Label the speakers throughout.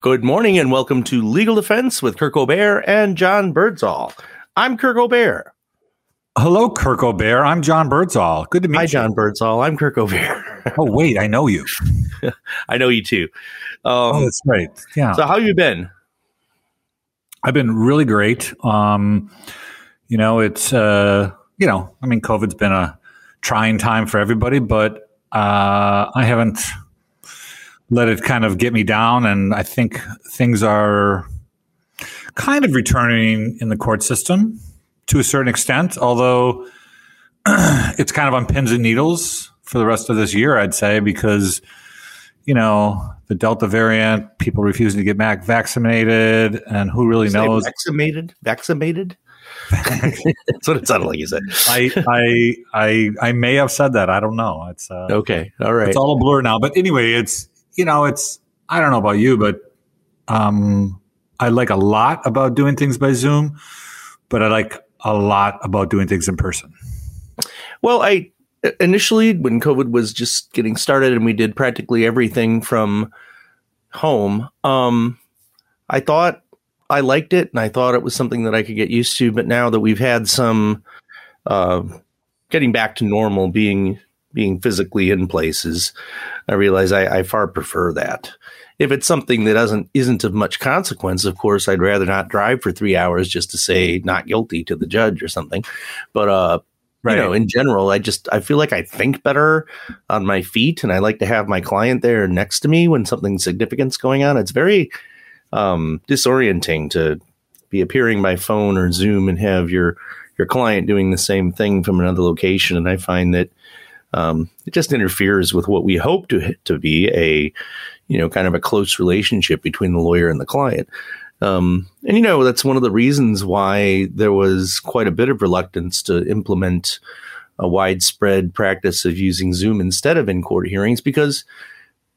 Speaker 1: Good morning and welcome to Legal Defense with Kirk Obear and John Birdsall. I'm Kirk Obear.
Speaker 2: Hello, Kirk Obear. I'm John Birdsall. Good to meet
Speaker 1: Hi,
Speaker 2: you.
Speaker 1: Hi, John Birdsall. I'm Kirk Obear.
Speaker 2: Oh, wait, I know you.
Speaker 1: I know you too.
Speaker 2: Oh,
Speaker 1: Um,
Speaker 2: that's right. Yeah.
Speaker 1: so, how you been?
Speaker 2: I've been really great. Um, you know, it's, uh, you know, I mean, COVID's been a trying time for everybody, but uh, I haven't let it kind of get me down. And I think things are kind of returning in the court system to a certain extent, although it's kind of on pins and needles for the rest of this year, I'd say, because, you know, the Delta variant, people refusing to get back vaccinated, and who really knows?
Speaker 1: Vaccinated? Vaccinated? That's what it sounded like you said.
Speaker 2: I, I, I, I may have said that. I don't know. It's, uh,
Speaker 1: Okay. All right.
Speaker 2: it's all a blur now. But anyway, it's, you know, it's, I don't know about you, but, um, I like a lot about doing things by Zoom, but I like a lot about doing things in person.
Speaker 1: Well, I initially, when COVID was just getting started and we did practically everything from home, um, I thought I liked it and I thought it was something that I could get used to. But now that we've had some uh, getting back to normal, being being physically in places, I realize I, I far prefer that. If it's something that doesn't isn't of much consequence, of course, I'd rather not drive for three hours just to say not guilty to the judge or something. But uh, you know, in general, I just I feel like I think better on my feet, and I like to have my client there next to me when something significant's going on. It's very um, disorienting to be appearing by phone or Zoom and have your your client doing the same thing from another location, and I find that um, it just interferes with what we hope to to be a you know kind of a close relationship between the lawyer and the client. Um, and you know that's one of the reasons why there was quite a bit of reluctance to implement a widespread practice of using Zoom instead of in court hearings because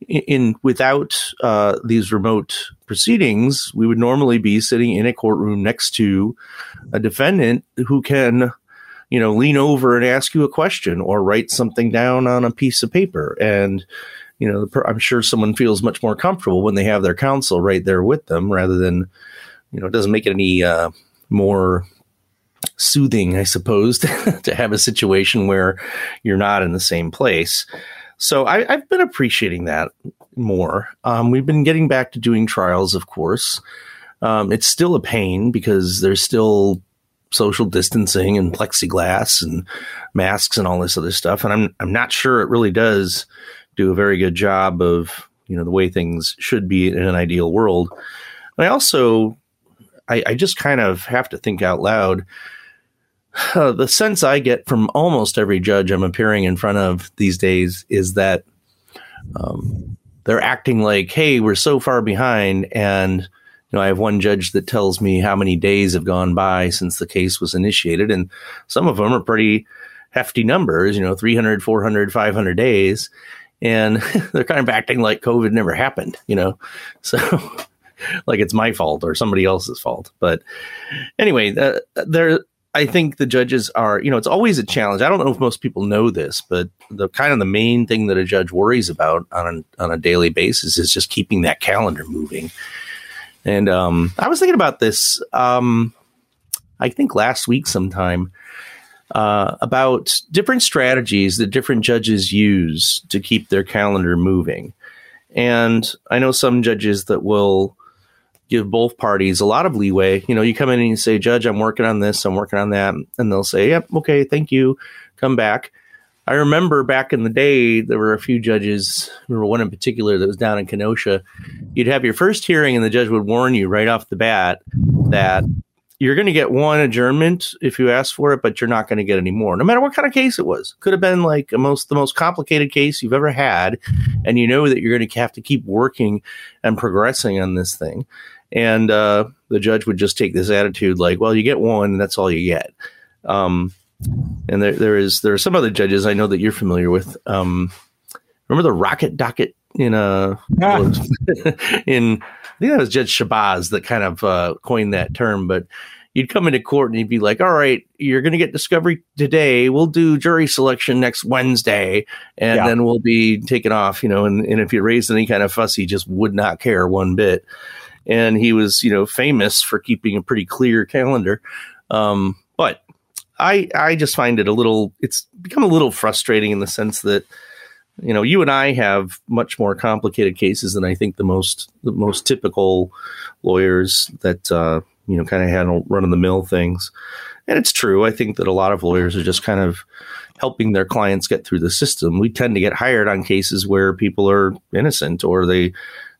Speaker 1: in, without uh, these remote proceedings, we would normally be sitting in a courtroom next to a defendant who can you know lean over and ask you a question or write something down on a piece of paper and you know, I'm sure someone feels much more comfortable when they have their counsel right there with them rather than, you know, it doesn't make it any uh, more soothing, I suppose, to have a situation where you're not in the same place. So I, I've been appreciating that more. Um, we've been getting back to doing trials, of course. Um, it's still a pain because there's still social distancing and plexiglass and masks and all this other stuff, and I'm I'm not sure it really does do a very good job of you know the way things should be in an ideal world. And I also I, I just kind of have to think out loud. Uh, the sense I get from almost every judge I'm appearing in front of these days is that um, they're acting like, "Hey, we're so far behind," and you know, I have one judge that tells me how many days have gone by since the case was initiated, and some of them are pretty hefty numbers. You know, 300, 400, 500 days and they're kind of acting like COVID never happened, you know, so like it's my fault or somebody else's fault. But anyway, uh, there, I think the judges are, you know, it's always a challenge. I don't know if most people know this, but the kind of the main thing that a judge worries about on on a daily basis is just keeping that calendar moving. And um, I was thinking about this, um, I think last week sometime uh, about different strategies that different judges use to keep their calendar moving. And I know some judges that will give both parties a lot of leeway. You know, you come in and you say, Judge, I'm working on this, I'm working on that. And they'll say, Yep, okay, thank you. Come back. I remember back in the day, there were a few judges, there were one in particular that was down in Kenosha. You'd have your first hearing, and the judge would warn you right off the bat that you're going to get one adjournment if you ask for it, but you're not going to get any more, no matter what kind of case it was. Could have been like a most the most complicated case you've ever had, and you know that you're going to have to keep working and progressing on this thing. And uh, the judge would just take this attitude, like, "Well, you get one, and that's all you get." Um, and there, there is there are some other judges I know that you're familiar with. Um, remember the rocket docket in uh
Speaker 2: Yeah.
Speaker 1: in I think that was Judge Shabazz that kind of uh, coined that term, but you'd come into court and you'd be like, all right, you're going to get discovery today. We'll do jury selection next Wednesday and
Speaker 2: Yeah.
Speaker 1: then we'll be taken off, you know, and, and if you raised any kind of fuss, he just would not care one bit. And he was, you know, famous for keeping a pretty clear calendar. Um, I, I just find it a little, it's become a little frustrating in the sense that, you know, you and I have much more complicated cases than I think the most, the most typical lawyers that, uh, you know, kind of handle run of the mill things. And it's true. I think that a lot of lawyers are just kind of helping their clients get through the system. We tend to get hired on cases where people are innocent or they,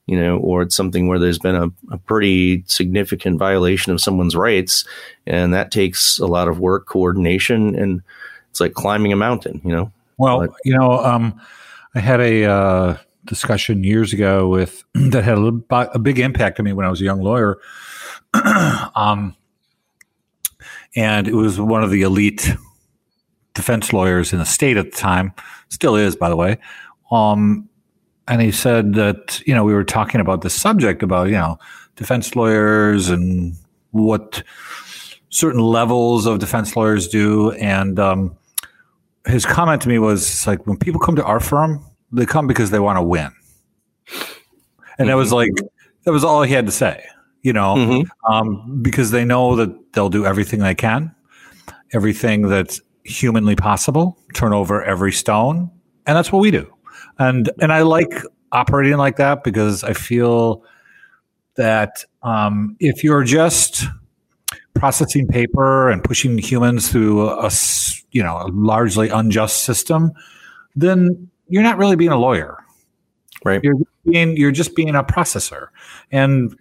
Speaker 1: you know, or it's something where there's been a, a pretty significant violation of someone's rights. And that takes a lot of work, coordination, and it's like climbing a mountain, you know?
Speaker 2: Well,
Speaker 1: But-
Speaker 2: you know, um, I had a uh, discussion years ago with that had a, little, a big impact on me when I was a young lawyer. um, and it was one of the elite defense lawyers in the state at the time, still is, by the way. Um, and he said that you know we were talking about the subject about you know defense lawyers and what certain levels of defense lawyers do, and um, his comment to me was like when people come to our firm, they come because they want to win. And that was like that was all he had to say, you know,
Speaker 1: Mhm.
Speaker 2: um, because they know that they'll do everything they can, everything that's humanly possible, turn over every stone, and that's what we do. And and I like operating like that because I feel that um, if you're just processing paper and pushing humans through a you know a largely unjust system, then you're not really being a lawyer.
Speaker 1: Right.
Speaker 2: You're being you're just being a processor, and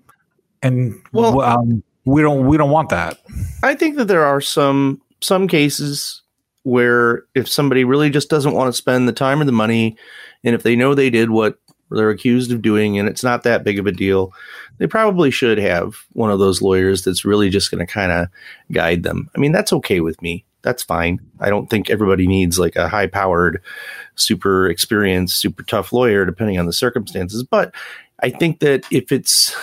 Speaker 2: and
Speaker 1: Well-
Speaker 2: um, we don't we don't want that.
Speaker 1: I think that there are some some cases where if somebody really just doesn't want to spend the time or the money, and if they know they did what they're accused of doing and it's not that big of a deal, they probably should have one of those lawyers that's really just going to kind of guide them. I mean, that's okay with me. That's fine. I don't think everybody needs like a high powered, super experienced, super tough lawyer, depending on the circumstances. But I think that if it's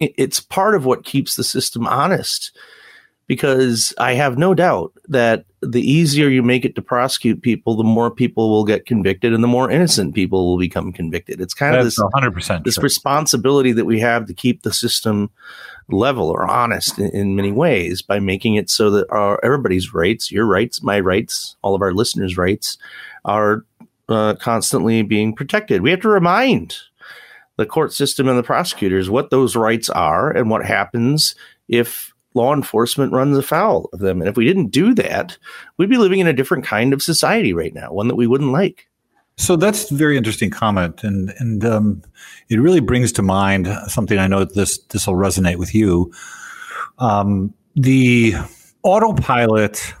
Speaker 1: it's part of what keeps the system honest because I have no doubt that the easier you make it to prosecute people, the more people will get convicted and the more innocent people will become convicted. It's kind of this
Speaker 2: 100 percent
Speaker 1: this responsibility that we have to keep the system level or honest in, in many ways by making it so that our everybody's rights, your rights, my rights, all of our listeners' rights, are uh, constantly being protected. We have to remind the court system and the prosecutors what those rights are and what happens if law enforcement runs afoul of them. And if we didn't do that, we'd be living in a different kind of society right now, one that we wouldn't like.
Speaker 2: So that's a very interesting comment, and and um, it really brings to mind something I know this this will resonate with you. Um, the autopilot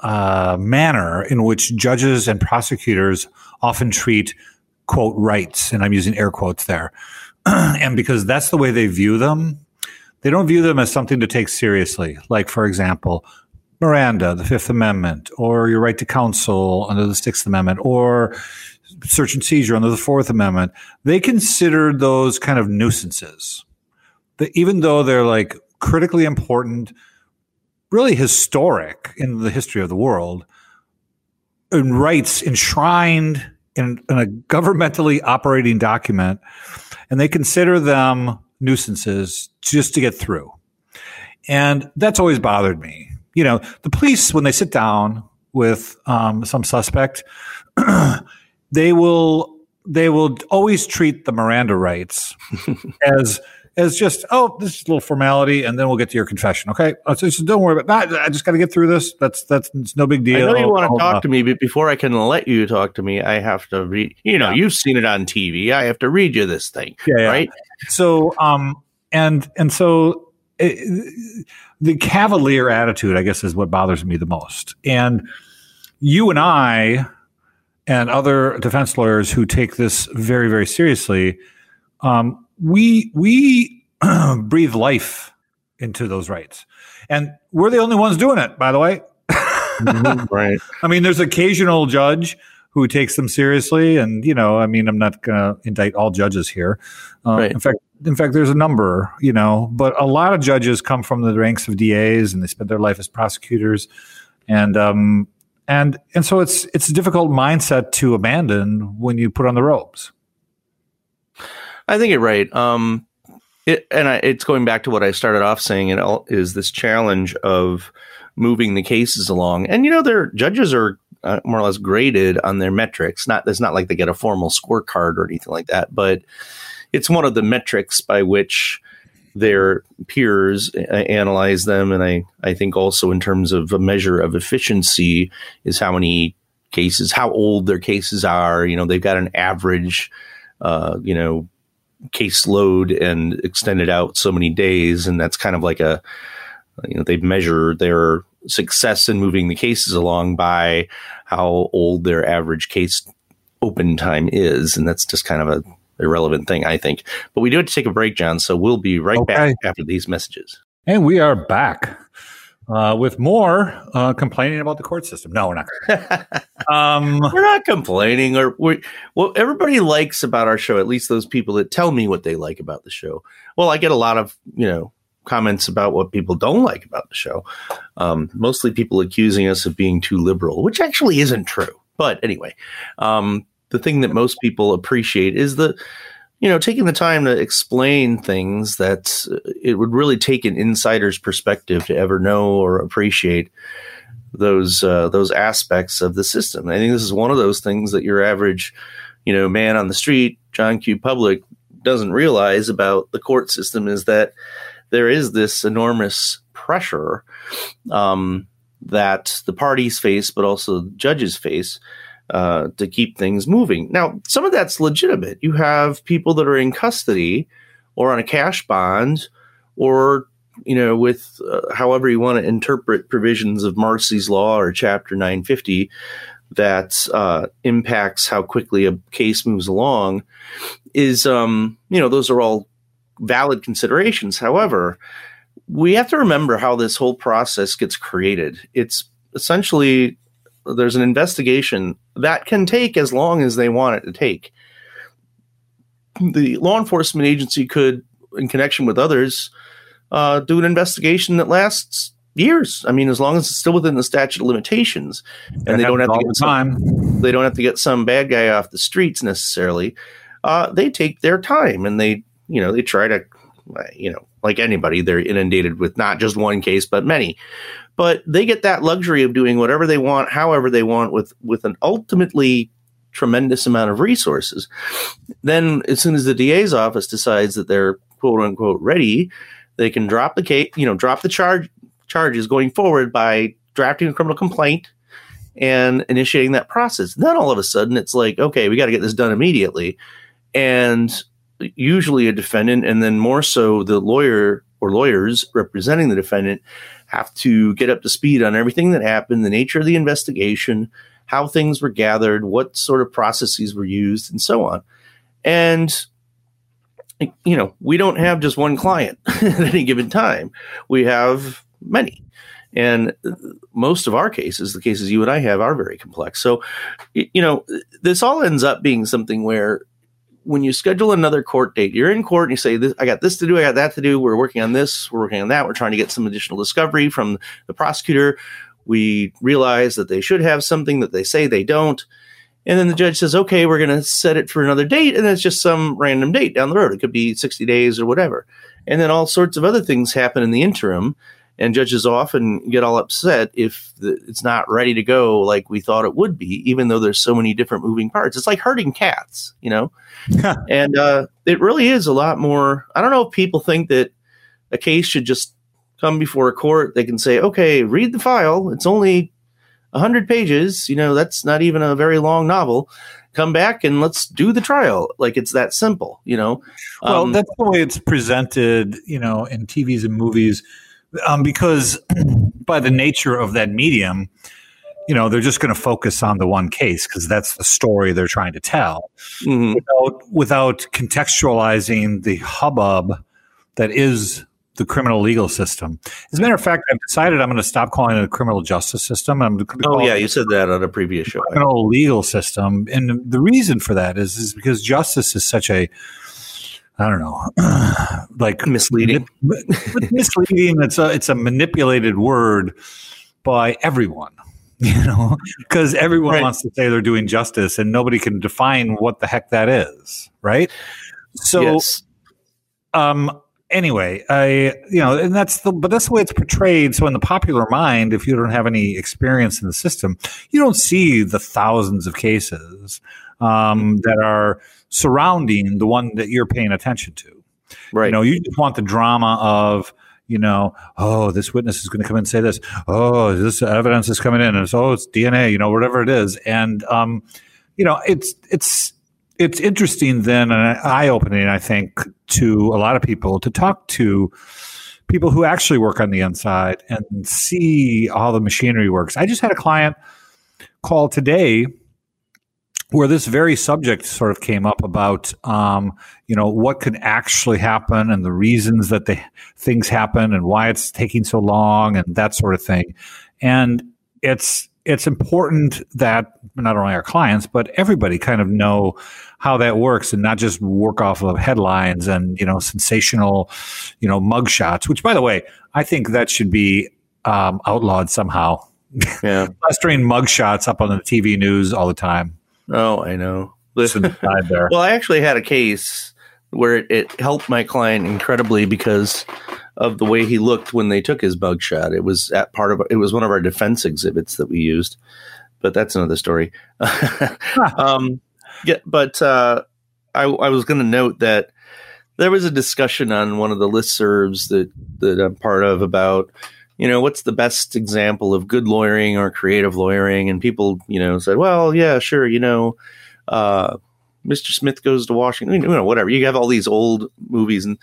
Speaker 2: uh, manner in which judges and prosecutors often treat quote rights, and I'm using air quotes there, and because that's the way they view them, they don't view them as something to take seriously. Like for example, Miranda, the Fifth Amendment, or your right to counsel under the Sixth Amendment, or search and seizure under the Fourth Amendment, they consider those kind of nuisances. That even though they're like critically important, really historic in the history of the world, and rights enshrined in, in a governmentally operating document, and they consider them nuisances just to get through. And that's always bothered me you know, the police, when they sit down with um, some suspect, they will they will always treat the Miranda rights as as just oh this is a little formality and then we'll get to your confession okay Uh, so don't worry about that I just got to get through this that's that's it's no big deal
Speaker 1: I know you want to talk
Speaker 2: uh,
Speaker 1: to me, but before I can let you talk to me, I have to read. You know,
Speaker 2: Yeah.
Speaker 1: you've seen it on TV. I have to read you this thing,
Speaker 2: yeah, yeah.
Speaker 1: right?
Speaker 2: so um and and so it, the cavalier attitude i guess is what bothers me the most and you and i and other defense lawyers who take this very very seriously um we we breathe life into those rights and we're the only ones doing it by the way
Speaker 1: right.
Speaker 2: I mean, there's occasional judge who takes them seriously, and you know, I mean, I'm not going to indict all judges here. Uh,
Speaker 1: Right.
Speaker 2: In fact, in fact, there's a number, you know, but a lot of judges come from the ranks of DAs and they spend their life as prosecutors, and um, and and so it's it's a difficult mindset to abandon when you put on the robes.
Speaker 1: I think you're right. Um, it, and I, it's going back to what I started off saying. is this challenge of moving the cases along, and you know, their judges are uh, more or less graded on their metrics. Not it's not like they get a formal scorecard or anything like that, but it's one of the metrics by which their peers uh, analyze them. And I, I think also in terms of a measure of efficiency is how many cases, how old their cases are. You know, they've got an average, uh, you know, case load and extended out so many days. And that's kind of like a, you know, they measure their success in moving the cases along by how old their average case open time is. And that's just kind of a irrelevant thing, I think. But we do have to take a break, John. So we'll be right okay. back after these messages.
Speaker 2: And we are back uh, with more uh, complaining about the court system. No, we're not.
Speaker 1: um, we're not complaining, or we what everybody likes about our show. At least those people that tell me what they like about the show. Well, I get a lot of you know comments about what people don't like about the show. Um, mostly people accusing us of being too liberal, which actually isn't true. But anyway, um, the thing that most people appreciate is the you know taking the time to explain things that uh, it would really take an insider's perspective to ever know or appreciate those uh, those aspects of the system. I think this is one of those things that your average you know man on the street, John Q. Public, doesn't realize about the court system is that there is this enormous pressure um, that the parties face, but also judges face uh, to keep things moving. Now, some of that's legitimate. You have people that are in custody or on a cash bond or you know, with uh, however you want to interpret provisions of Marsy's Law or Chapter 950 that uh, impacts how quickly a case moves along, is, um, you know, those are all valid considerations. However, we have to remember how this whole process gets created. It's essentially there's an investigation that can take as long as they want it to take. The law enforcement agency could, in connection with others, uh, do an investigation that lasts years. I mean, as long as it's still within the statute of limitations, and they don't have to get some, time. they don't have to get some bad guy off the streets necessarily. Uh, they take their time and they, you know, they try to, you know, like anybody, they're inundated with not just one case but many but they get that luxury of doing whatever they want, however they want, with with an ultimately tremendous amount of resources. Then, as soon as the DA's office decides that they're quote unquote ready, they can drop the case, you know, drop the charge charges going forward by drafting a criminal complaint and initiating that process. Then all of a sudden, it's like, okay, we got to get this done immediately, and usually a defendant, and then more so the lawyer or lawyers representing the defendant have to get up to speed on everything that happened, the nature of the investigation, how things were gathered, what sort of processes were used, and so on. And you know, we don't have just one client at any given time. We have many. And most of our cases, the cases you and I have, are very complex. So, you know, this all ends up being something where when you schedule another court date, you're in court and you say, I got this to do, I got that to do. We're working on this, we're working on that. We're trying to get some additional discovery from the prosecutor. We realize that they should have something that they say they don't. And then the judge says, okay, we're going to set it for another date. And it's just some random date down the road. It could be 60 days or whatever. And then all sorts of other things happen in the interim and judges often get all upset if the, it's not ready to go like we thought it would be, even though there's so many different moving parts. It's like herding cats, you know? and uh, it really is a lot more. I don't know if people think that a case should just come before a court. They can say, okay, read the file. It's only 100 pages. You know, that's not even a very long novel. Come back and let's do the trial. Like it's that simple, you know?
Speaker 2: Well, um, that's the way it's presented, you know, in TVs and movies um, because by the nature of that medium, you know, they're just going to focus on the one case because that's the story they're trying to tell mm-hmm. without, without contextualizing the hubbub that is the criminal legal system. As a matter of fact, I've decided I'm going to stop calling it a criminal justice system. I'm
Speaker 1: oh yeah, you said that on a previous show.
Speaker 2: Criminal legal system, and the reason for that is is because justice is such a I don't know, like
Speaker 1: misleading.
Speaker 2: misleading. It's a it's a manipulated word by everyone, you know, because everyone right. wants to say they're doing justice, and nobody can define what the heck that is, right? So, yes. um, anyway, I you know, and that's the but that's the way it's portrayed. So in the popular mind, if you don't have any experience in the system, you don't see the thousands of cases um, that are surrounding the one that you're paying attention to.
Speaker 1: Right.
Speaker 2: You know, you just want the drama of you know, oh, this witness is going to come and say this. Oh, this evidence is coming in, and it's oh, it's DNA. You know, whatever it is, and um, you know, it's it's it's interesting then and eye opening, I think, to a lot of people to talk to people who actually work on the inside and see how the machinery works. I just had a client call today where this very subject sort of came up about um, you know what could actually happen and the reasons that the things happen and why it's taking so long and that sort of thing. And it's it's important that not only our clients but everybody kind of know how that works and not just work off of headlines and you know sensational you know mugshots which by the way i think that should be um, outlawed somehow.
Speaker 1: Yeah.
Speaker 2: Plastering mugshots up on the tv news all the time
Speaker 1: oh i know there. well i actually had a case where it, it helped my client incredibly because of the way he looked when they took his mugshot. It was at part of it was one of our defense exhibits that we used, but that's another story. um, yeah, but uh, I, I was going to note that there was a discussion on one of the listservs that that I'm part of about you know what's the best example of good lawyering or creative lawyering, and people you know said, well, yeah, sure, you know. Uh, Mr. Smith goes to Washington, you know, whatever. You have all these old movies, and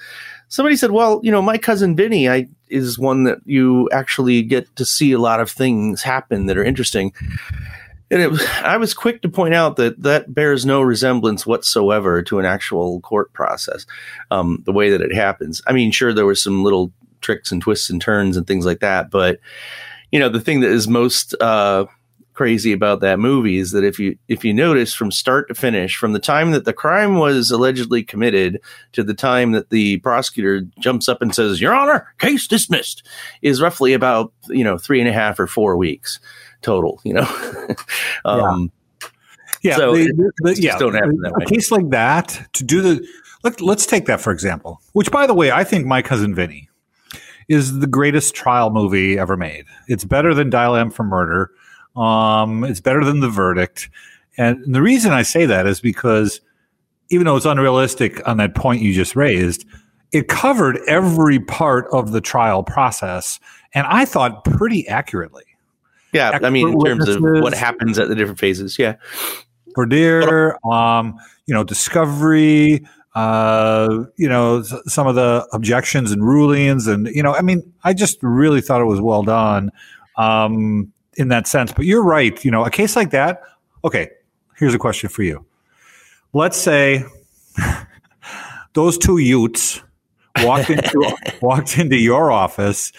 Speaker 1: somebody said, "Well, you know, my cousin Vinny, I is one that you actually get to see a lot of things happen that are interesting." And it was, I was quick to point out that that bears no resemblance whatsoever to an actual court process, um, the way that it happens. I mean, sure, there were some little tricks and twists and turns and things like that, but you know, the thing that is most uh, crazy about that movie is that if you if you notice from start to finish, from the time that the crime was allegedly committed to the time that the prosecutor jumps up and says, "Your Honor, case dismissed," is roughly about you know three and a half or four weeks total, you know? um,
Speaker 2: yeah. So the, the, yeah, don't happen that way. A case like that to do the, let, let's take that for example, which by the way, I think my cousin Vinny is the greatest trial movie ever made. It's better than Dial M for Murder. Um, it's better than The Verdict. And the reason I say that is because even though it's unrealistic on that point you just raised, it covered every part of the trial process. And I thought pretty accurately.
Speaker 1: Yeah, I mean, in terms of what happens at the different phases. Yeah,
Speaker 2: voir dire, um, you know, discovery, uh, you know, some of the objections and rulings, and you know, I mean, I just really thought it was well done um, in that sense. But you're right. You know, a case like that. Okay, here's a question for you. Let's say those two Utes walked into walked into your office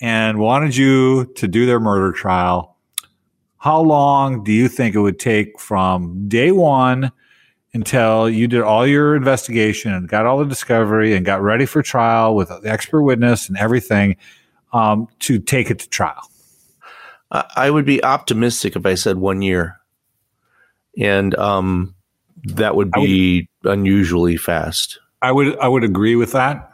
Speaker 2: and wanted you to do their murder trial, how long do you think it would take from day one until you did all your investigation and got all the discovery and got ready for trial with the expert witness and everything um, to take it to trial?
Speaker 1: I would be optimistic if I said one year, and um, that would be would, unusually fast.
Speaker 2: I would I would agree with that.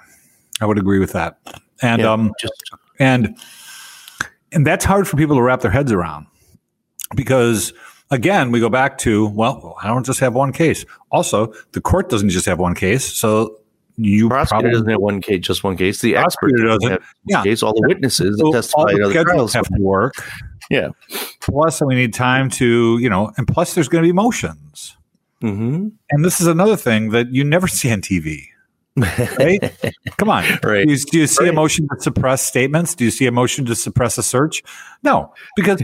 Speaker 2: I would agree with that. And yeah, um, just and and that's hard for people to wrap their heads around because again, we go back to, well, I don't just have one case. Also, the court doesn't just have one case. So you
Speaker 1: prosecutor probably, doesn't have one case, just one case. The expert doesn't have yeah. case. All the witnesses so testify in other trials
Speaker 2: have to work.
Speaker 1: Yeah.
Speaker 2: Plus, we need time to, you know, and plus, there's going to be motions.
Speaker 1: Mm-hmm.
Speaker 2: And this is another thing that you never see on TV right? Come on.
Speaker 1: Right.
Speaker 2: Do you, do you see right. a motion to suppress statements? Do you see a motion to suppress a search? No, because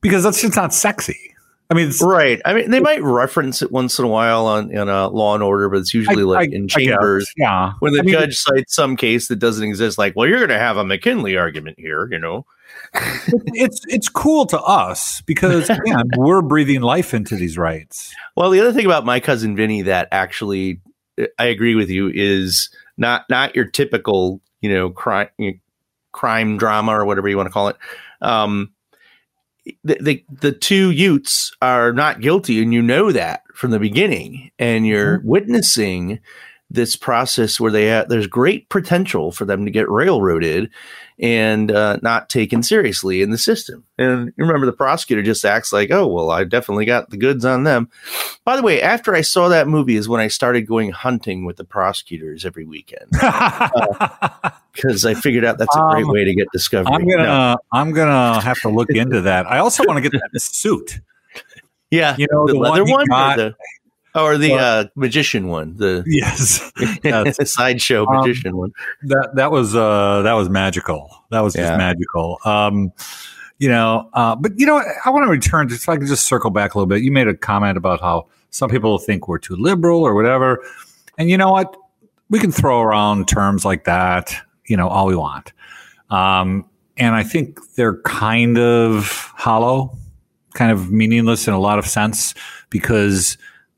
Speaker 2: because that's just not sexy. I mean,
Speaker 1: right. I mean, they might reference it once in a while on in a Law and Order, but it's usually I, like I, in chambers.
Speaker 2: Yeah,
Speaker 1: when the I judge cites some case that doesn't exist, like, well, you're going to have a McKinley argument here, you know.
Speaker 2: it's it's cool to us because again, we're breathing life into these rights.
Speaker 1: Well, the other thing about my cousin Vinny that actually I agree with you, is not not your typical, you know, crime crime drama or whatever you want to call it. Um, the, the, the two Utes are not guilty, and you know that from the beginning, and you're mm-hmm. witnessing this process where they have, there's great potential for them to get railroaded and uh, not taken seriously in the system. And remember, the prosecutor just acts like, "Oh, well, I definitely got the goods on them." By the way, after I saw that movie, is when I started going hunting with the prosecutors every weekend because uh, I figured out that's a great um, way to get discovered.
Speaker 2: I'm gonna, no. I'm gonna have to look into that. I also want to get that suit.
Speaker 1: Yeah,
Speaker 2: you know the, the leather one. Got,
Speaker 1: the, or the uh, magician one, the
Speaker 2: yes,
Speaker 1: sideshow um, magician one.
Speaker 2: That that was uh, that was magical. That was just magical. Um, you know, uh, but you know, I want to return to if I could just circle back a little bit. You made a comment about how some people think we're too liberal or whatever, and you know what? We can throw around terms like that, you know, all we want. Um, and I think they're kind of hollow, kind of meaningless in a lot of sense because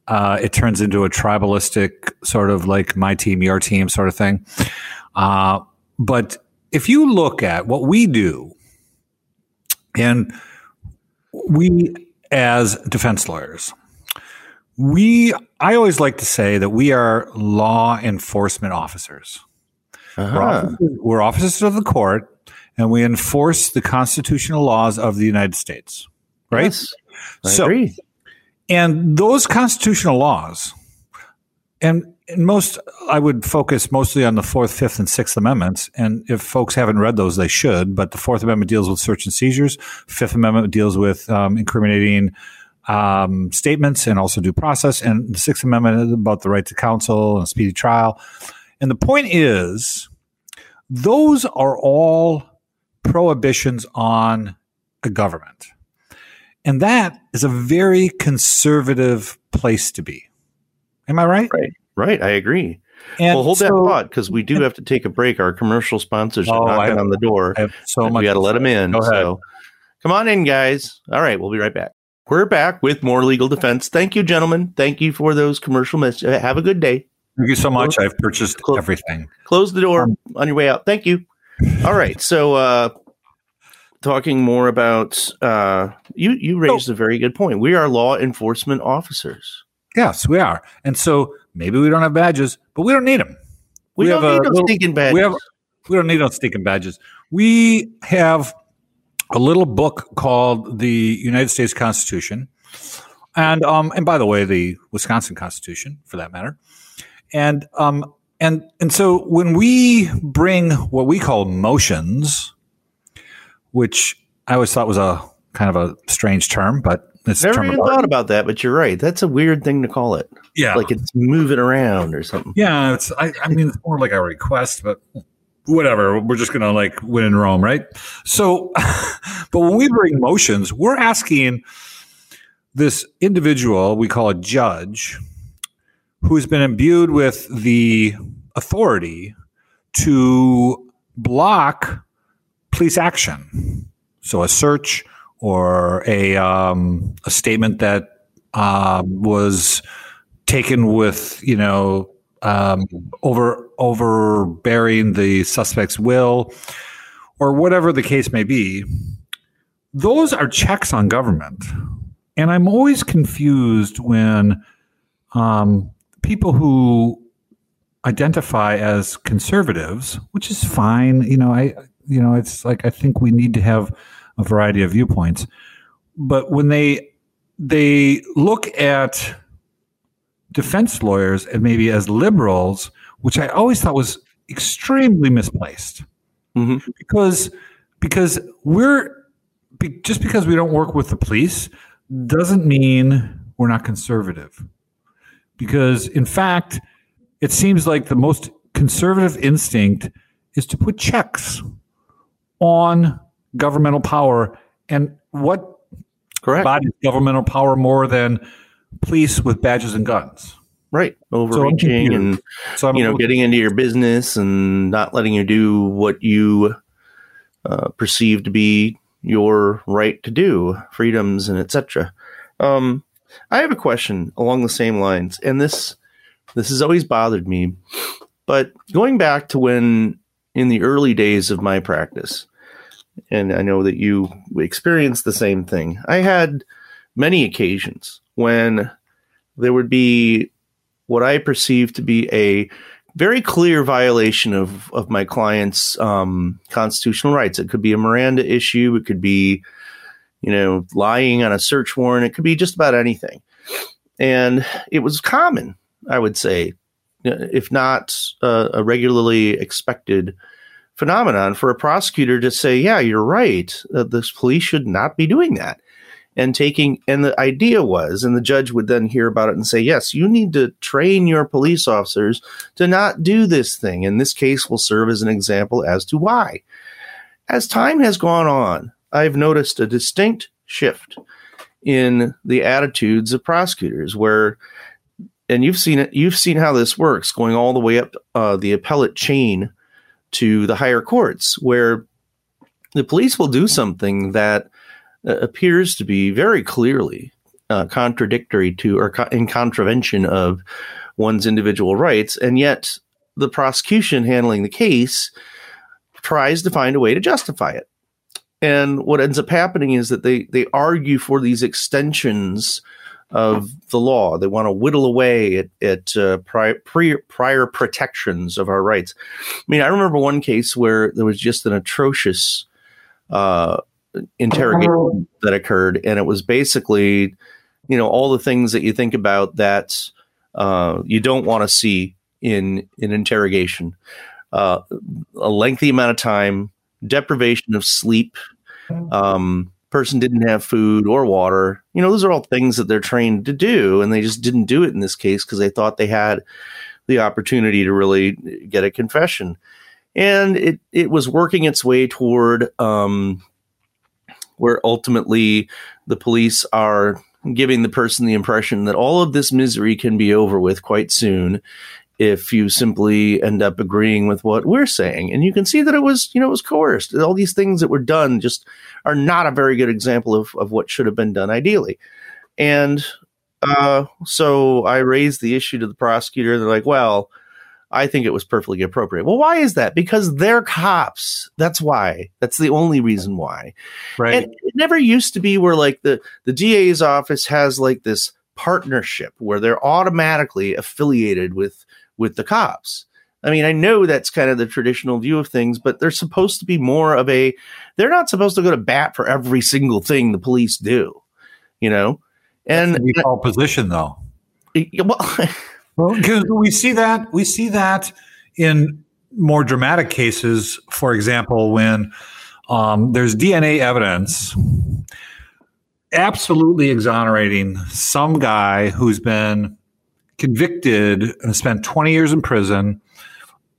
Speaker 2: uh, it turns into a tribalistic sort of like my team, your team sort of thing. Uh, but if you look at what we do, and we as defense lawyers, we I always like to say that we are law enforcement officers. Uh-huh. We're, officers we're officers of the court, and we enforce the constitutional laws of the United States. Right. Yes,
Speaker 1: I so, agree.
Speaker 2: And those constitutional laws, and most, I would focus mostly on the Fourth, Fifth, and Sixth Amendments. And if folks haven't read those, they should. But the Fourth Amendment deals with search and seizures. Fifth Amendment deals with um, incriminating um, statements and also due process. And the Sixth Amendment is about the right to counsel and speedy trial. And the point is, those are all prohibitions on a government. And that is a very conservative place to be. Am I right?
Speaker 1: Right. Right. I agree. And well, hold so, that thought because we do have to take a break. Our commercial sponsors are oh, knocking on the door.
Speaker 2: so much.
Speaker 1: We got to let them in. So come on in, guys. All right. We'll be right back. We're back with more legal defense. Thank you, gentlemen. Thank you for those commercial messages. Have a good day.
Speaker 2: Thank you so much. I've purchased close, everything.
Speaker 1: Close the door um, on your way out. Thank you. All right. So, uh, talking more about uh, you you raised a very good point. We are law enforcement officers.
Speaker 2: Yes, we are. And so maybe we don't have badges, but we don't need them.
Speaker 1: We, we don't need no stinking badges.
Speaker 2: We, have, we don't need no stinking badges. We have a little book called the United States Constitution. And um, and by the way, the Wisconsin Constitution, for that matter. And um, and and so when we bring what we call motions which I always thought was a kind of a strange term, but
Speaker 1: it's never even thought about that. But you're right; that's a weird thing to call it.
Speaker 2: Yeah,
Speaker 1: like it's moving around or something.
Speaker 2: Yeah, it's. I, I mean, it's more like a request, but whatever. We're just gonna like win in Rome, right? So, but when we bring motions, we're asking this individual we call a judge who's been imbued with the authority to block police action. So a search or a um, a statement that uh, was taken with you know um, over overbearing the suspect's will or whatever the case may be. Those are checks on government, and I'm always confused when um, people who identify as conservatives, which is fine. You know, I you know, it's like I think we need to have a variety of viewpoints. But when they they look at defense lawyers and maybe as liberals, which I always thought was extremely misplaced, mm-hmm. because because we're just because we don't work with the police doesn't mean we're not conservative. Because in fact, it seems like the most conservative instinct is to put checks on governmental power. And what
Speaker 1: correct.
Speaker 2: bodies governmental power more than police with badges and guns?
Speaker 1: Right. Overreaching so and so you know getting into your business and not letting you do what you uh, perceive to be your right to do freedoms and etc um, i have a question along the same lines and this This has always bothered me. But going back to when in the early days of my practice, and I know that you experienced the same thing, I had many occasions when there would be what I perceived to be a very clear violation of, of my client's um, constitutional rights. It could be a Miranda issue. It could be, you know, lying on a search warrant. It could be just about anything. And it was common, I would say, if not uh, a regularly expected phenomenon for a prosecutor to say, yeah, you're right. Uh, the police should not be doing that and taking and the idea was and the judge would then hear about it and say yes you need to train your police officers to not do this thing and this case will serve as an example as to why as time has gone on i've noticed a distinct shift in the attitudes of prosecutors where and you've seen it you've seen how this works going all the way up uh, the appellate chain to the higher courts where the police will do something that uh, appears to be very clearly uh, contradictory to or co- in contravention of one's individual rights, and yet the prosecution handling the case tries to find a way to justify it. And what ends up happening is that they they argue for these extensions of the law. They want to whittle away at, at uh, prior, pre, prior protections of our rights. I mean, I remember one case where there was just an atrocious uh, interrogation that occurred, and it was basically, you know, all the things that you think about that uh, you don't want to see in in interrogation. Uh, a lengthy amount of time, deprivation of sleep. Um, person didn't have food or water. You know, those are all things that they're trained to do, and they just didn't do it in this case because they thought they had the opportunity to really get a confession. And it it was working its way toward um, where ultimately the police are giving the person the impression that all of this misery can be over with quite soon if you simply end up agreeing with what we're saying. And you can see that it was, you know, it was coerced. All these things that were done just are not a very good example of, of what should have been done ideally. And uh, so I raised the issue to the prosecutor. They're like, well, I think it was perfectly appropriate. Well, why is that? Because they're cops. That's why. That's the only reason why.
Speaker 2: Right.
Speaker 1: And it never used to be where like the the DA's office has like this partnership where they're automatically affiliated with with the cops. I mean, I know that's kind of the traditional view of things, but they're supposed to be more of a they're not supposed to go to bat for every single thing the police do, you know? And
Speaker 2: the default position though.
Speaker 1: Well,
Speaker 2: Well, because we see that we see that in more dramatic cases. For example, when um, there's DNA evidence absolutely exonerating some guy who's been convicted and spent 20 years in prison,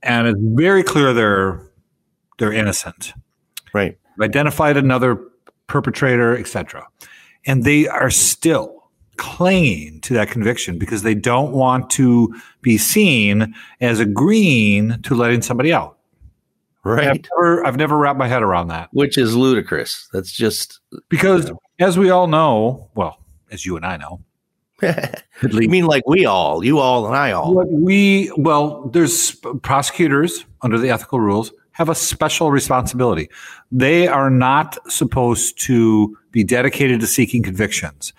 Speaker 2: and it's very clear they're they're innocent.
Speaker 1: Right.
Speaker 2: Identified another perpetrator, etc. And they are still clinging to that conviction because they don't want to be seen as agreeing to letting somebody out.
Speaker 1: Right.
Speaker 2: I've never, I've never wrapped my head around that.
Speaker 1: Which is ludicrous. That's just
Speaker 2: because, you know. as we all know, well, as you and I know,
Speaker 1: you mean like we all, you all, and I all?
Speaker 2: What we well, there's prosecutors under the ethical rules have a special responsibility. They are not supposed to be dedicated to seeking convictions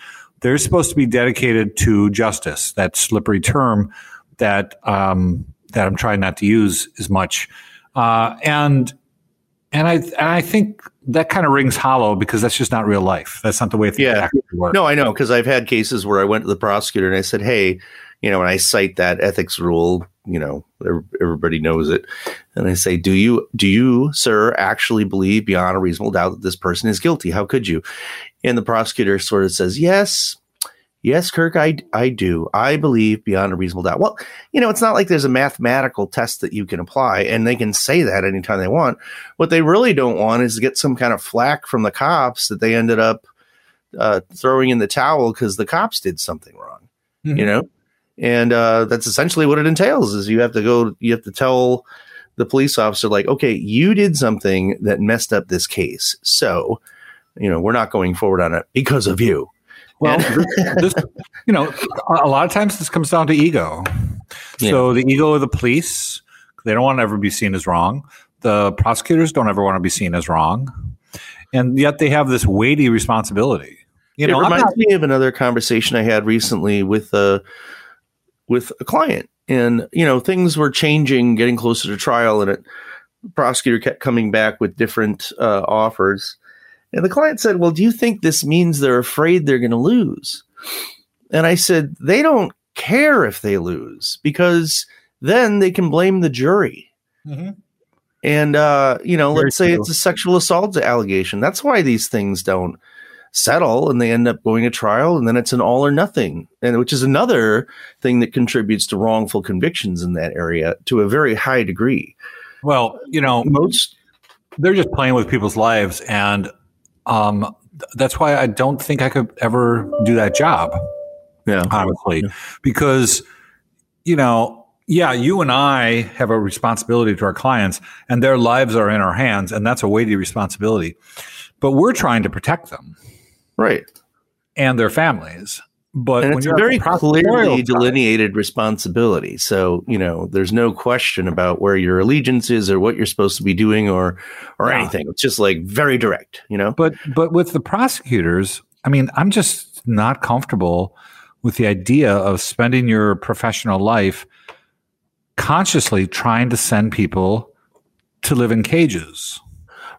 Speaker 2: they're supposed to be dedicated to justice. That slippery term that um, that I'm trying not to use as much, uh, and and I and I think that kind of rings hollow because that's just not real life. That's not the way things
Speaker 1: yeah.
Speaker 2: actually work.
Speaker 1: No, I know because I've had cases where I went to the prosecutor and I said, "Hey, you know," and I cite that ethics rule. You know, everybody knows it, and I say, "Do you, do you, sir, actually believe beyond a reasonable doubt that this person is guilty? How could you?" And the prosecutor sort of says, Yes, yes, Kirk, I, I do. I believe beyond a reasonable doubt. Well, you know, it's not like there's a mathematical test that you can apply and they can say that anytime they want. What they really don't want is to get some kind of flack from the cops that they ended up uh, throwing in the towel because the cops did something wrong, mm-hmm. you know? And uh, that's essentially what it entails is you have to go, you have to tell the police officer, like, okay, you did something that messed up this case. So, you know, we're not going forward on it because of you.
Speaker 2: Well, this, you know, a lot of times this comes down to ego. So the ego of the police, they don't want to ever be seen as wrong. The prosecutors don't ever want to be seen as wrong, and yet they have this weighty responsibility.
Speaker 1: You know, it reminds not, me of another conversation I had recently with a with a client, and you know, things were changing, getting closer to trial, and it prosecutor kept coming back with different uh, offers. And the client said, Well, do you think this means they're afraid they're going to lose? And I said, They don't care if they lose because then they can blame the jury. Mm-hmm. And, uh, you know, Very let's say true. it's a sexual assault allegation. That's why these things don't settle and they end up going to trial and then it's an all or nothing and which is another thing that contributes to wrongful convictions in that area to a very high degree
Speaker 2: well, you know, most they're just playing with people's lives, and um, that's why I don't think I could ever do that job.
Speaker 1: Yeah,
Speaker 2: honestly, yeah. because you know, yeah, you and I have a responsibility to our clients, and their lives are in our hands, and that's a weighty responsibility. But we're trying to protect them,
Speaker 1: right,
Speaker 2: and their families. But
Speaker 1: it's a very clearly delineated responsibility. So, you know, there's no question about where your allegiance is or what you're supposed to be doing or or yeah. anything. It's just like very direct, you know?
Speaker 2: But but with the prosecutors, I mean, I'm just not comfortable with the idea of spending your professional life consciously trying to send people to live in cages.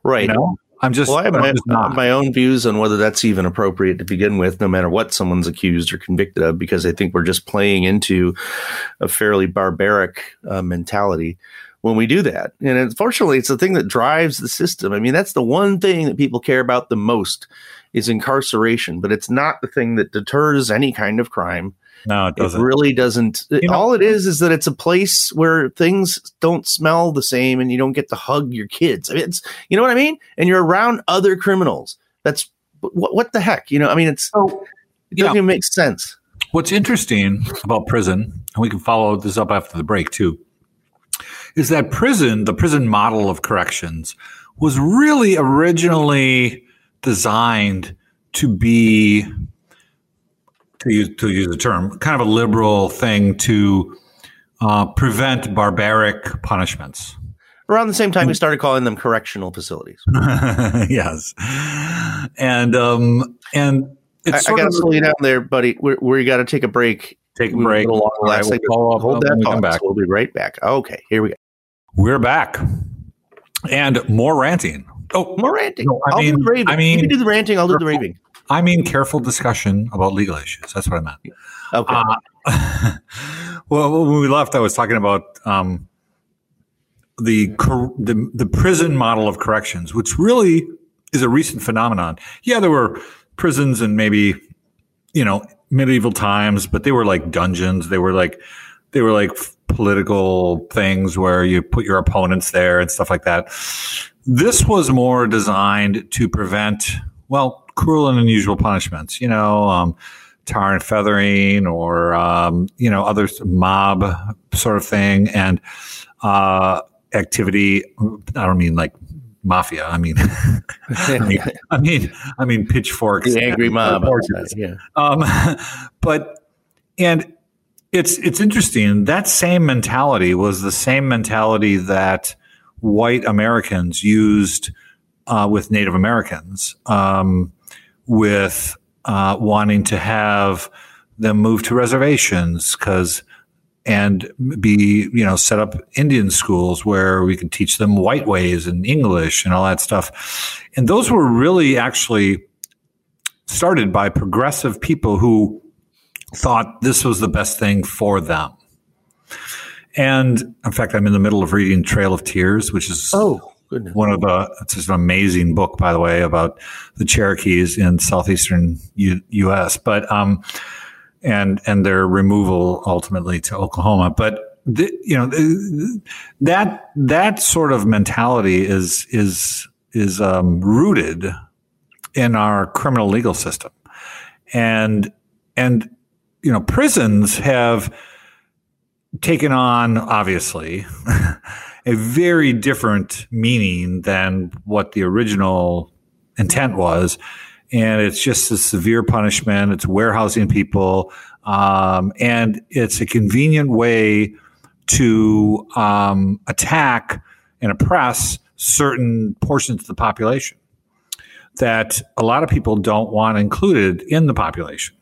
Speaker 1: Right. You know?
Speaker 2: I'm just,
Speaker 1: well, I have my, my, own views on whether that's even appropriate to begin with, no matter what someone's accused or convicted of, because I think we're just playing into a fairly barbaric uh, mentality when we do that. And unfortunately, it's the thing that drives the system. I mean, that's the one thing that people care about the most is incarceration, but it's not the thing that deters any kind of crime.
Speaker 2: No, it doesn't.
Speaker 1: It really doesn't. You all it is is that it's a place where things don't smell the same, and you don't get to hug your kids. I mean, it's you know what I mean. And you're around other criminals. That's what, what the heck, you know. I mean, it's so, it doesn't even make sense.
Speaker 2: What's interesting about prison, and we can follow this up after the break too, is that prison, the prison model of corrections, was really originally designed to be to use to use the term, kind of a liberal thing to uh, prevent barbaric punishments.
Speaker 1: Around the same time, we started calling them correctional facilities.
Speaker 2: yes, and um, and
Speaker 1: it's I, I got to slow you down there, buddy. We we got to take a break.
Speaker 2: Take a break.
Speaker 1: Long right, we'll follow up Hold that thought. Back. We'll be right back. Okay, here we go.
Speaker 2: We're back, and more ranting.
Speaker 1: Oh, more ranting. No, I, mean, I mean, you do the ranting. I'll do the raving.
Speaker 2: I mean careful discussion about legal issues. That's what I meant.
Speaker 1: Okay. Uh,
Speaker 2: well, when we left, I was talking about um, the, the the prison model of corrections, which really is a recent phenomenon. Yeah, there were prisons in maybe you know medieval times, but they were like dungeons. They were like they were like political things where you put your opponents there and stuff like that. This was more designed to prevent well cruel and unusual punishments, you know, um, tar and feathering or, um, you know, other mob sort of thing. And uh, activity, I don't mean like mafia. I mean, I mean, I mean, I mean pitchforks.
Speaker 1: The angry mob. Yeah.
Speaker 2: Um, but, and it's, it's interesting. That same mentality was the same mentality that white Americans used uh, with Native Americans. Um, with uh, wanting to have them move to reservations because and be you know set up Indian schools where we could teach them white ways and English and all that stuff. And those were really actually started by progressive people who thought this was the best thing for them. And in fact, I'm in the middle of reading Trail of Tears, which is
Speaker 1: oh
Speaker 2: Goodness. One of the it's just an amazing book, by the way, about the Cherokees in southeastern U, U.S. But um, and and their removal ultimately to Oklahoma. But the, you know the, that that sort of mentality is is is um, rooted in our criminal legal system, and and you know prisons have taken on obviously a very different meaning than what the original intent was. and it's just a severe punishment. It's warehousing people, um, and it's a convenient way to um, attack and oppress certain portions of the population that a lot of people don't want included in the population.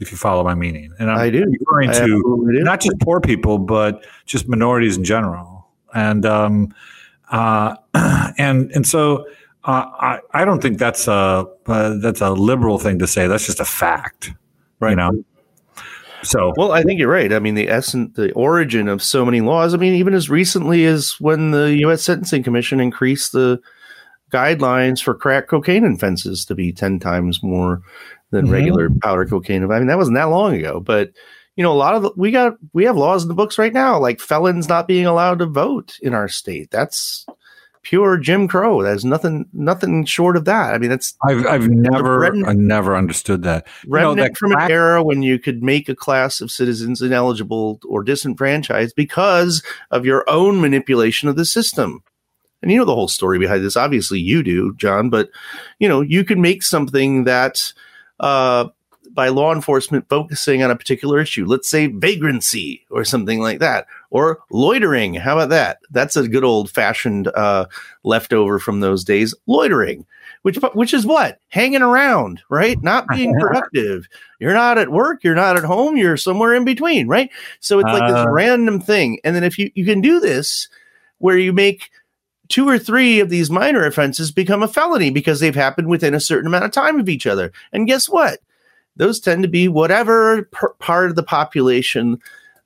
Speaker 2: If you follow my meaning,
Speaker 1: and I'm I do.
Speaker 2: referring to not just poor people, but just minorities in general, and um, uh, and and so uh, I I don't think that's a uh, that's a liberal thing to say. That's just a fact, right? You know. So,
Speaker 1: well, I think you're right. I mean, the essence, the origin of so many laws. I mean, even as recently as when the U.S. Sentencing Commission increased the guidelines for crack cocaine offenses to be ten times more than mm-hmm. regular powder cocaine. I mean, that wasn't that long ago, but you know, a lot of the, we got we have laws in the books right now, like felons not being allowed to vote in our state. That's pure Jim Crow. There's nothing nothing short of that. I mean, that's
Speaker 2: I've I've never I never understood that.
Speaker 1: Redneck you know, from an era when you could make a class of citizens ineligible or disenfranchised because of your own manipulation of the system. And you know the whole story behind this. Obviously, you do, John. But you know, you can make something that. Uh, by law enforcement focusing on a particular issue. Let's say vagrancy or something like that, or loitering. How about that? That's a good old fashioned uh, leftover from those days. Loitering, which which is what hanging around, right? Not being productive. You're not at work. You're not at home. You're somewhere in between, right? So it's like this uh. random thing. And then if you you can do this, where you make two or three of these minor offenses become a felony because they've happened within a certain amount of time of each other. And guess what? Those tend to be whatever part of the population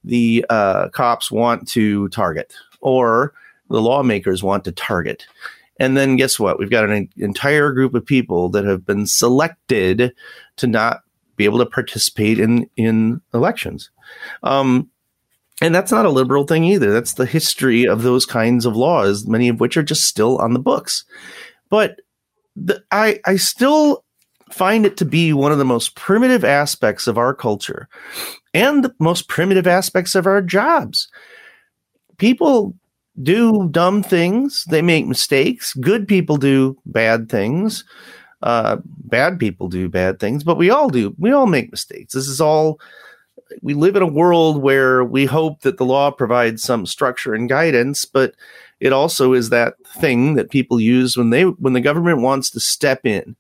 Speaker 1: the uh, cops want to target or the lawmakers want to target. And then guess what? We've got an entire group of people that have been selected to not be able to participate in in elections. Um, and that's not a liberal thing either. That's the history of those kinds of laws, many of which are just still on the books. But the, I I still find it to be one of the most primitive aspects of our culture and the most primitive aspects of our jobs. People do dumb things, they make mistakes. Good people do bad things. Uh, bad people do bad things, but we all do. We all make mistakes. This is all. We live in a world where we hope that the law provides some structure and guidance, but it also is that thing that people use when they when the government wants to step in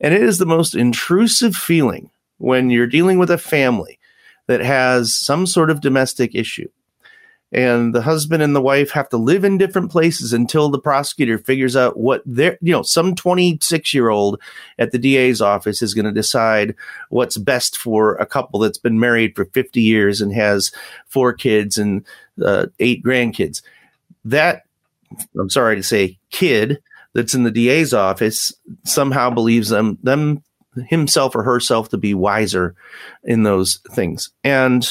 Speaker 1: and it is the most intrusive feeling when you're dealing with a family that has some sort of domestic issue. And the husband and the wife have to live in different places until the prosecutor figures out what their, you know, some 26 year old at the DA's office is going to decide what's best for a couple that's been married for 50 years and has four kids and uh, eight grandkids. That, I'm sorry to say, kid that's in the DA's office somehow believes them them himself or herself to be wiser in those things. And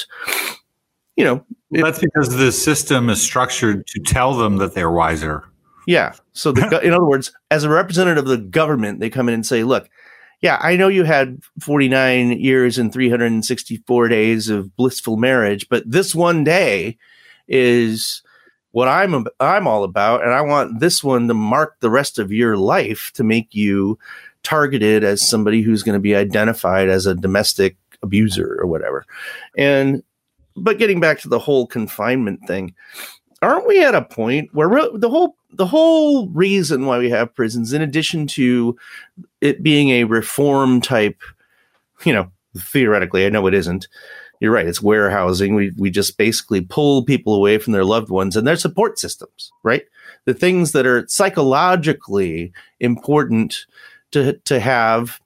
Speaker 1: you know,
Speaker 2: well, that's because the system is structured to tell them that they're wiser.
Speaker 1: Yeah. So, the, in other words, as a representative of the government, they come in and say, "Look, yeah, I know you had 49 years and 364 days of blissful marriage, but this one day is what I'm I'm all about, and I want this one to mark the rest of your life to make you targeted as somebody who's going to be identified as a domestic abuser or whatever. And but getting back to the whole confinement thing, aren't we at a point where re- the whole the whole reason why we have prisons, in addition to it being a reform type, you know, theoretically, I know it isn't you're right. It's warehousing. We we just basically pull people away from their loved ones and their support systems, right? The things that are psychologically important to to have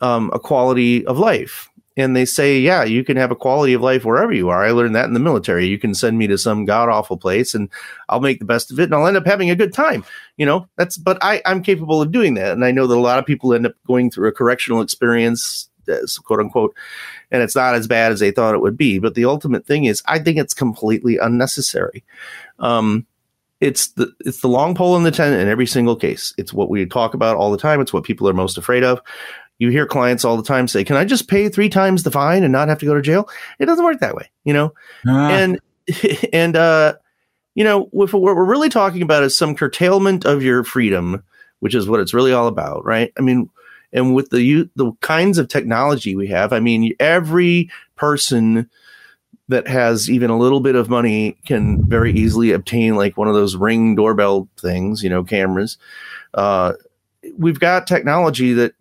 Speaker 1: um, a quality of life. And they say, yeah, you can have a quality of life wherever you are. I learned that in the military. You can send me to some god awful place, and I'll make the best of it, and I'll end up having a good time. You know, that's. But I, I'm capable of doing that, and I know that a lot of people end up going through a correctional experience quote unquote, and it's not as bad as they thought it would be. But the ultimate thing is, I think it's completely unnecessary. Um, it's the it's the long pole in the tent in every single case. It's what we talk about all the time. It's what people are most afraid of. You hear clients all the time say, "Can I just pay three times the fine and not have to go to jail?" It doesn't work that way, you know. Ah. And and uh, you know, what we're really talking about is some curtailment of your freedom, which is what it's really all about, right? I mean, And with the the kinds of technology we have, I mean, every person that has even a little bit of money can very easily obtain like one of those ring doorbell things, you know, cameras. Uh, we've got technology that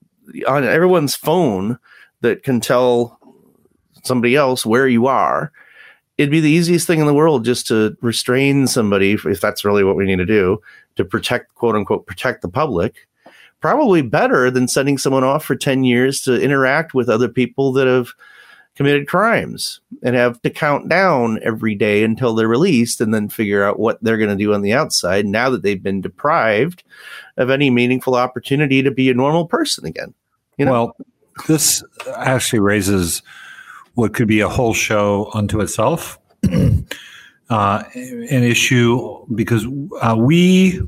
Speaker 1: on everyone's phone that can tell somebody else where you are. It'd be the easiest thing in the world just to restrain somebody, if that's really what we need to do, to protect, quote unquote, protect the public. Probably better than sending someone off for 10 years to interact with other people that have committed crimes and have to count down every day until they're released and then figure out what they're going to do on the outside now that they've been deprived of any meaningful opportunity to be a normal person again.
Speaker 2: You know? Well, this actually raises what could be a whole show unto itself. uh, an issue because uh, we,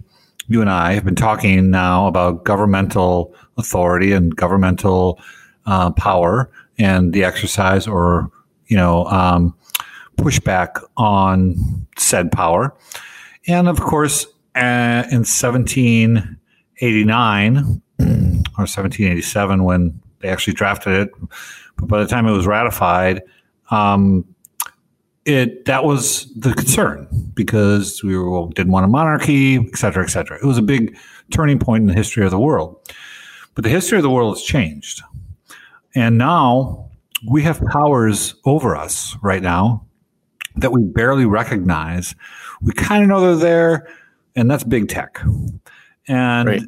Speaker 2: you and I, have been talking now about governmental authority and governmental uh, power and the exercise or you know um, pushback on said power, and of course, uh, in 1789 or 1787 when they actually drafted it. But by the time it was ratified, um, it that was the concern because we were, didn't want a monarchy, et cetera, et cetera. It was a big turning point in the history of the world. But the history of the world has changed. And now we have powers over us right now that we barely recognize. We kind of know they're there, and that's big tech. And right.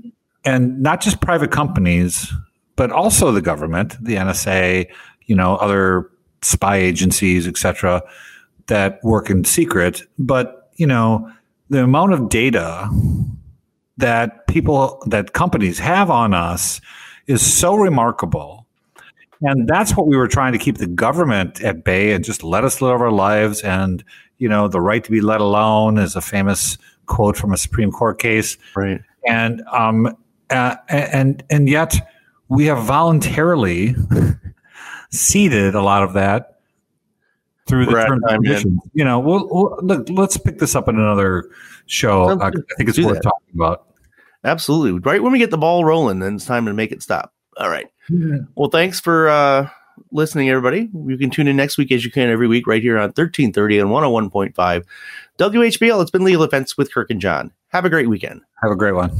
Speaker 2: and not just private companies but also the government, the NSA, you know, other spy agencies, etc., that work in secret. But you know, the amount of data that people that companies have on us is so remarkable. And that's what we were trying to keep the government at bay and just let us live our lives. And, you know, the right to be let alone is a famous quote from a Supreme Court case.
Speaker 1: Right.
Speaker 2: And, um, uh, and, and yet we have voluntarily ceded a lot of that through the terms and conditions. You know, we'll, we'll, look, let's pick this up in another show. Uh, I think it's worth that. talking about.
Speaker 1: Absolutely. Right when we get the ball rolling, then it's time to make it stop. All right. Yeah. Well, thanks for uh, listening, everybody. You can tune in next week as you can every week right here on 1330 and 101.5 WHBL. It's been Legal Defense with Kirk and John. Have a great weekend.
Speaker 2: Have a great one.